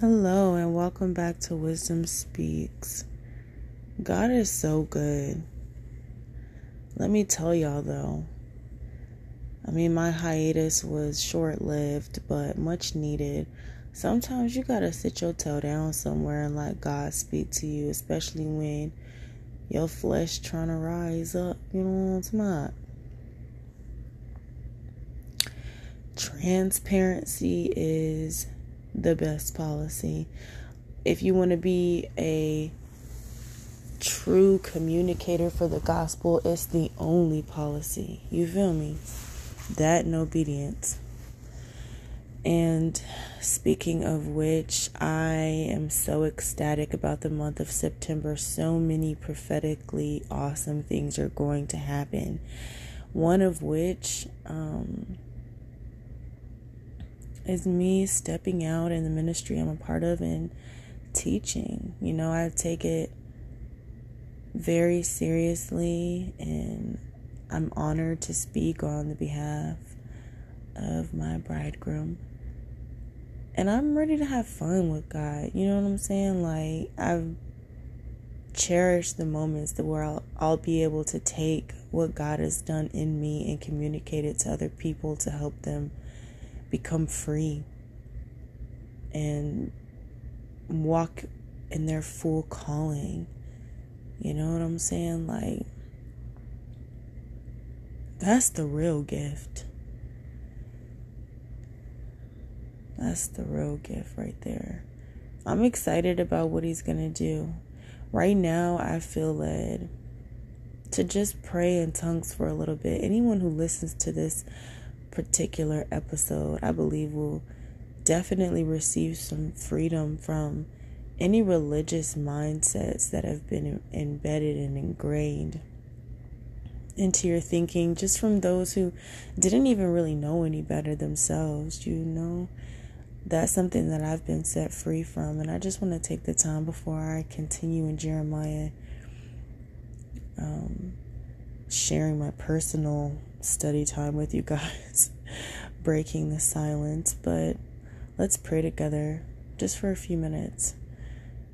Hello, and welcome back to Wisdom Speaks. God is so good. Let me tell y'all though. I mean, my hiatus was short lived, but much needed. Sometimes you gotta sit your toe down somewhere and let God speak to you, especially when your flesh trying to rise up. You know what I'm talking? Transparency is the best policy. If you want to be a true communicator for the gospel, it's the only policy. You feel me? That and obedience. And speaking of which, I am so ecstatic about the month of September. So many prophetically awesome things are going to happen. One of which, um, is me stepping out in the ministry I'm a part of and teaching. You know, I take it very seriously and I'm honored to speak on the behalf of my bridegroom. And I'm ready to have fun with God. You know what I'm saying? Like, I've cherished the moments that where I'll, I'll be able to take what God has done in me and communicate it to other people to help them become free and walk in their full calling. You know what I'm saying? Like, that's the real gift. That's the real gift right there. I'm excited about what he's going to do. Right now, I feel led to just pray in tongues for a little bit. Anyone who listens to this particular episode, I believe, will definitely receive some freedom from any religious mindsets that have been embedded and ingrained into your thinking just from those who didn't even really know any better themselves, you know. That's something that I've been set free from, and I just want to take the time before I continue in Jeremiah, um, sharing my personal study time with you guys, breaking the silence. But let's pray together just for a few minutes.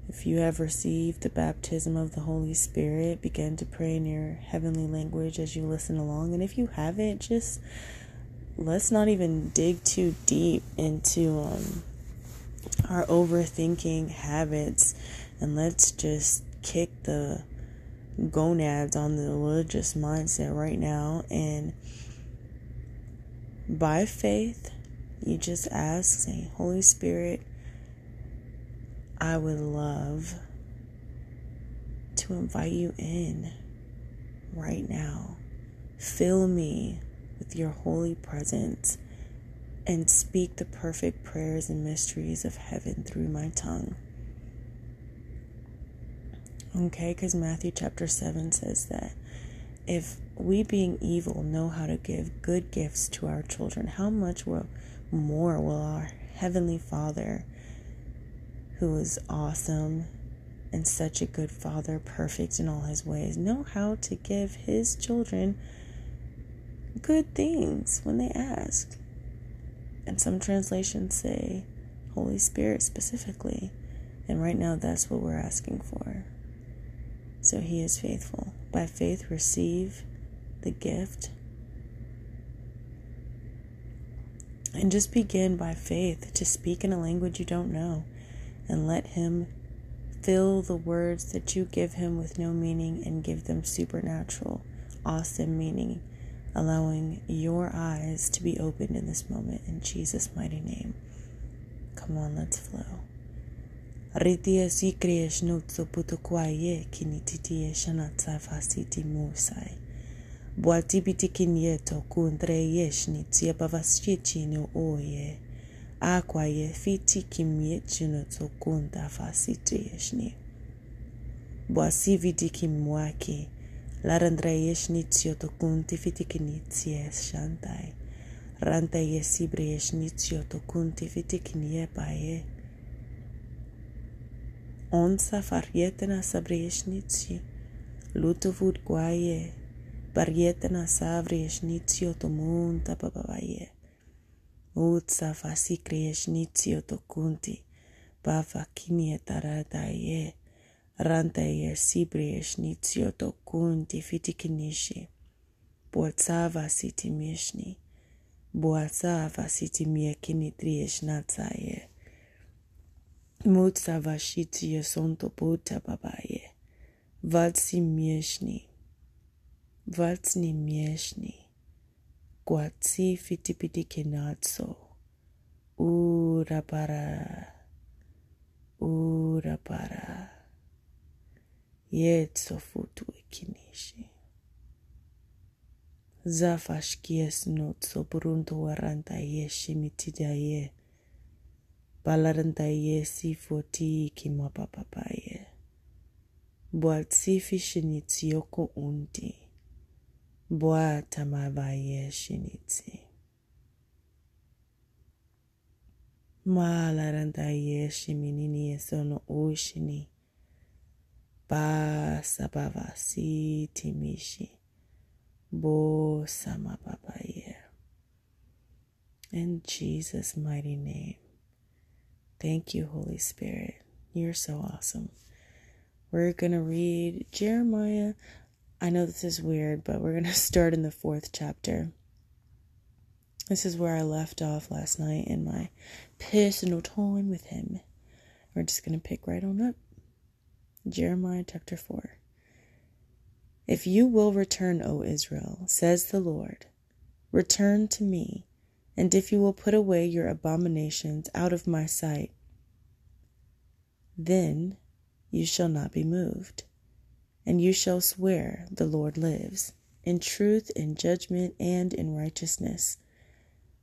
If you have received the baptism of the Holy Spirit, begin to pray in your heavenly language as you listen along. And if you haven't, just let's not even dig too deep into um, our overthinking habits and let's just kick the gonads on the religious mindset right now. And by faith, you just ask, say, Holy Spirit, I would love to invite you in right now. Fill me with your holy presence and speak the perfect prayers and mysteries of heaven through my tongue. Okay, because Matthew chapter 7 says that if we, being evil, know how to give good gifts to our children, how much will, more will our Heavenly Father, who is awesome and such a good Father, perfect in all His ways, know how to give His children good things when they ask? And some translations say Holy Spirit specifically. And right now, that's what we're asking for so he is faithful. By faith, receive the gift. And just begin by faith to speak in a language you don't know and let him fill the words that you give him with no meaning and give them supernatural, awesome meaning, allowing your eyes to be opened in this moment in Jesus' mighty name. Come on, let's flow. Ritie si krieshnut kini kwaye kinititie shanatsafa siti musai. Bwatibiti kinieto kuntre yeshni tsiepavaschiechino oye. Akwaye fiti kimiechino tsokunta fasiti yeshni. Bwasividi kimwaki. Larandre yeshni tsioto kunti fiti kinitie shantai. Ranta yesibri yeshni tsioto kunti fiti kiniepaye. Onça farjetena savrešnici, lutovud guaje, barjetena savrešnici otomunta babavaje. Utsa fasi krešnici otokunti, bafa kimie tarataje, rantaje sibrešnici otokunti fitikinishi. Boatsava sitimishni, boatsava sitimie kinitriešnacaje. Mutsavashiti Santo Bota Babaye. Walci mieszni. Walcni mieszni. Guaci fitipiti kenatso. Ura para. Ura para. Jezzo futu e ikinishi. Zafashkies nozzo brunto waranta yeshi mitidaye. Balaranta ye sifoti kimapapapaye. Boatsifi shinitsiyoko unti. Boata mavaye shinitsi. Malaranta ye shiminini sono ushini. Sabavasi timishi. Bo samababaye. In Jesus' mighty name. Thank you, Holy Spirit. You're so awesome. We're going to read Jeremiah. I know this is weird, but we're going to start in the fourth chapter. This is where I left off last night in my personal time with him. We're just going to pick right on up. Jeremiah chapter 4. If you will return, O Israel, says the Lord, return to me, and if you will put away your abominations out of my sight, then you shall not be moved, and you shall swear, The Lord lives, in truth, in judgment, and in righteousness.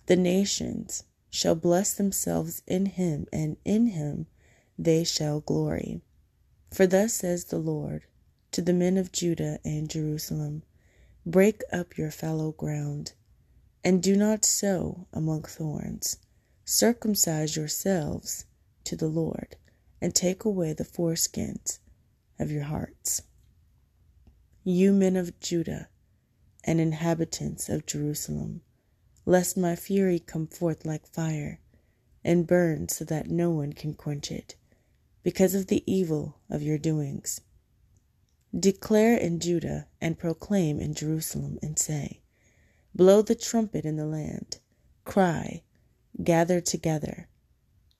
The nations shall bless themselves in him, and in him they shall glory. For thus says the Lord to the men of Judah and Jerusalem Break up your fallow ground, and do not sow among thorns. Circumcise yourselves to the Lord, and take away the foreskins of your hearts. You men of Judah and inhabitants of Jerusalem, lest my fury come forth like fire and burn so that no one can quench it, because of the evil of your doings. Declare in Judah and proclaim in Jerusalem and say, Blow the trumpet in the land, cry, gather together,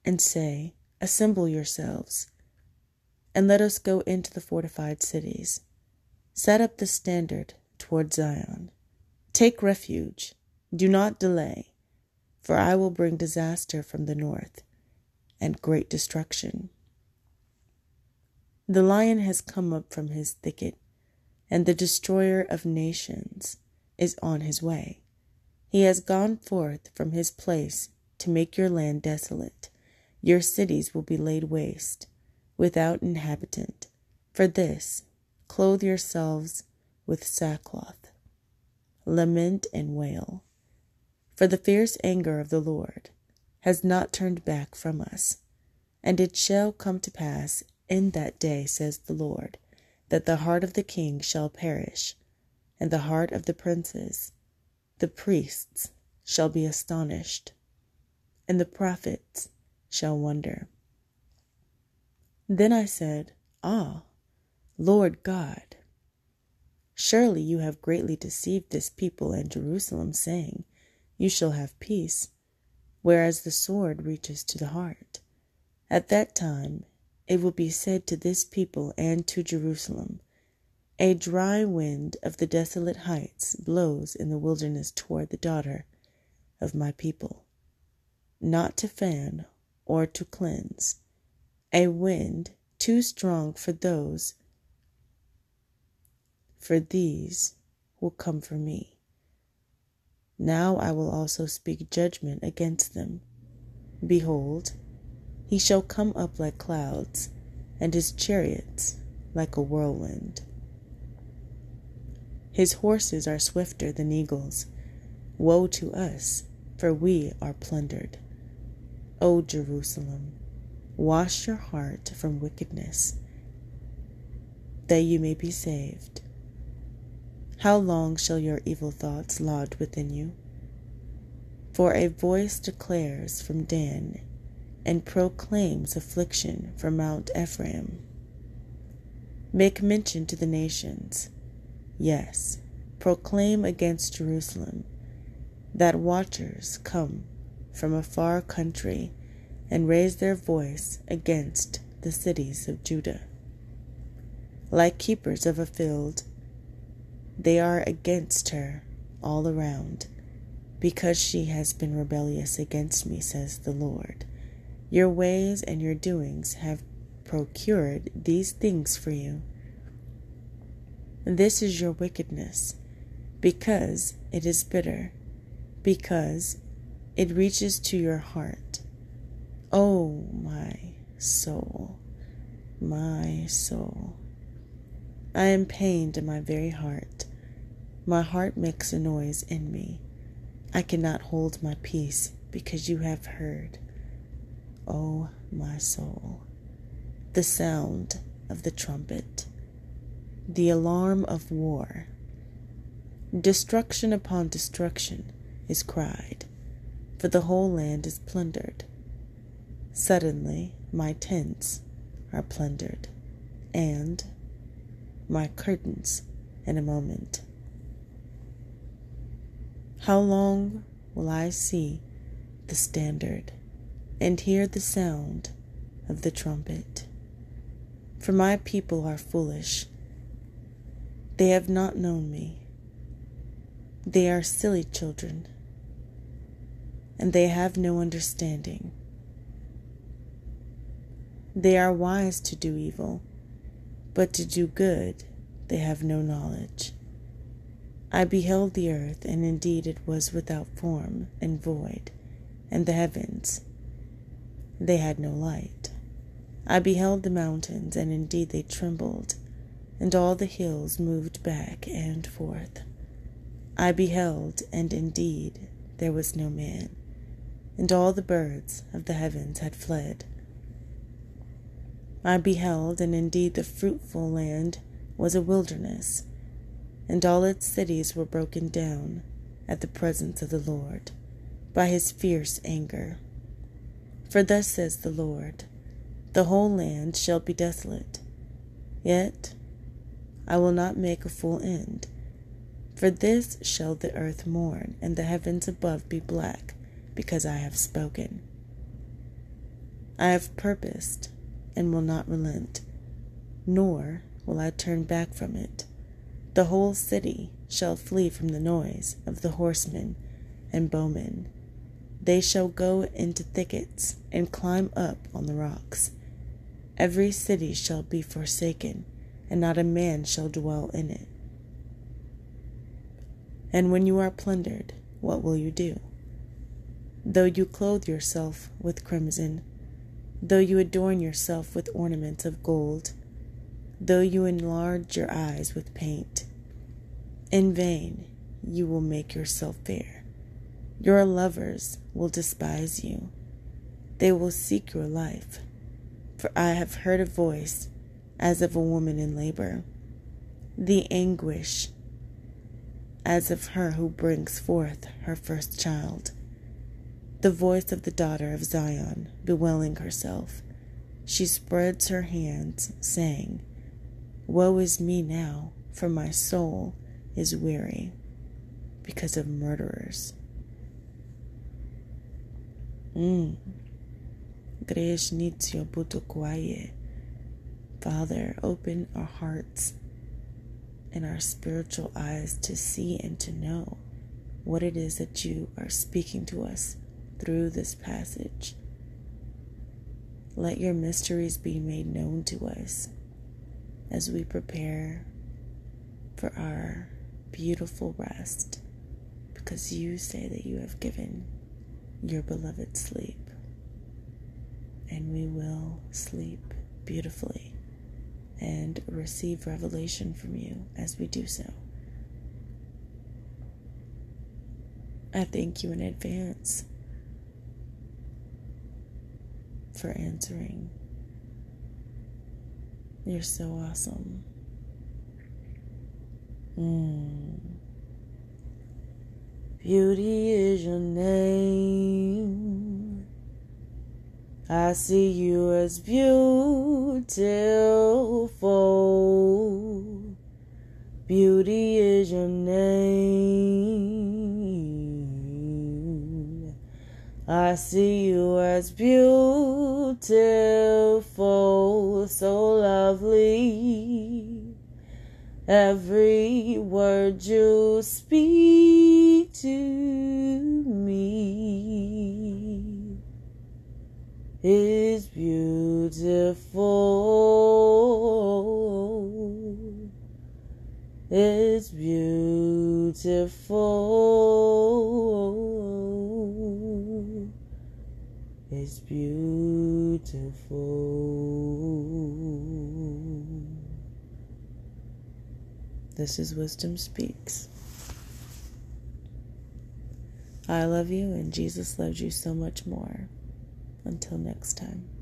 and say, Assemble yourselves, and let us go into the fortified cities. Set up the standard toward Zion. Take refuge, do not delay, for I will bring disaster from the north and great destruction. The lion has come up from his thicket, and the destroyer of nations is on his way. He has gone forth from his place to make your land desolate. Your cities will be laid waste, without inhabitant. For this, clothe yourselves with sackcloth. Lament and wail. For the fierce anger of the Lord has not turned back from us. And it shall come to pass in that day, says the Lord, that the heart of the king shall perish, and the heart of the princes, the priests, shall be astonished, and the prophets shall wonder. Then I said, Ah, Lord God, surely you have greatly deceived this people and Jerusalem, saying, You shall have peace, whereas the sword reaches to the heart. At that time it will be said to this people and to Jerusalem, A dry wind of the desolate heights blows in the wilderness toward the daughter of my people, not to fan or to cleanse, a wind too strong for those, for these will come for me. Now I will also speak judgment against them. Behold, he shall come up like clouds, and his chariots like a whirlwind. His horses are swifter than eagles. Woe to us, for we are plundered. O Jerusalem, wash your heart from wickedness, that you may be saved. How long shall your evil thoughts lodge within you? For a voice declares from Dan and proclaims affliction from Mount Ephraim. Make mention to the nations, yes, proclaim against Jerusalem that watchers come from a far country and raise their voice against the cities of Judah. Like keepers of a field, they are against her all around, because she has been rebellious against me, says the Lord. Your ways and your doings have procured these things for you. This is your wickedness, because it is bitter, because it reaches to your heart. Oh, my soul, my soul. I am pained in my very heart. My heart makes a noise in me. I cannot hold my peace because you have heard. O oh, my soul, the sound of the trumpet, the alarm of war. Destruction upon destruction is cried, for the whole land is plundered. Suddenly my tents are plundered, and my curtains in a moment. How long will I see the standard? and hear the sound of the trumpet. For my people are foolish. They have not known me. They are silly children, and they have no understanding. They are wise to do evil, but to do good they have no knowledge. I beheld the earth, and indeed it was without form and void, and the heavens they had no light. I beheld the mountains, and indeed they trembled, and all the hills moved back and forth. I beheld, and indeed there was no man, and all the birds of the heavens had fled. I beheld, and indeed the fruitful land was a wilderness, and all its cities were broken down at the presence of the Lord by his fierce anger. For thus says the Lord The whole land shall be desolate, yet I will not make a full end. For this shall the earth mourn, and the heavens above be black, because I have spoken. I have purposed, and will not relent, nor will I turn back from it. The whole city shall flee from the noise of the horsemen and bowmen they shall go into thickets and climb up on the rocks. Every city shall be forsaken, and not a man shall dwell in it. And when you are plundered, what will you do? Though you clothe yourself with crimson, though you adorn yourself with ornaments of gold, though you enlarge your eyes with paint, in vain you will make yourself fair. Your lovers will despise you. They will seek your life. For I have heard a voice as of a woman in labor, the anguish as of her who brings forth her first child, the voice of the daughter of Zion bewailing herself. She spreads her hands, saying, Woe is me now, for my soul is weary because of murderers. Mm. Father, open our hearts and our spiritual eyes to see and to know what it is that you are speaking to us through this passage. Let your mysteries be made known to us as we prepare for our beautiful rest because you say that you have given your beloved sleep. And we will sleep beautifully and receive revelation from you as we do so. I thank you in advance for answering. You're so awesome. Mm. Beauty is your name. I see you as beautiful. Beauty is your name. I see you as beautiful, so lovely. Every word you speak to me is beautiful. It's beautiful. It's beautiful. This is Wisdom Speaks. I love you, and Jesus loves you so much more. Until next time.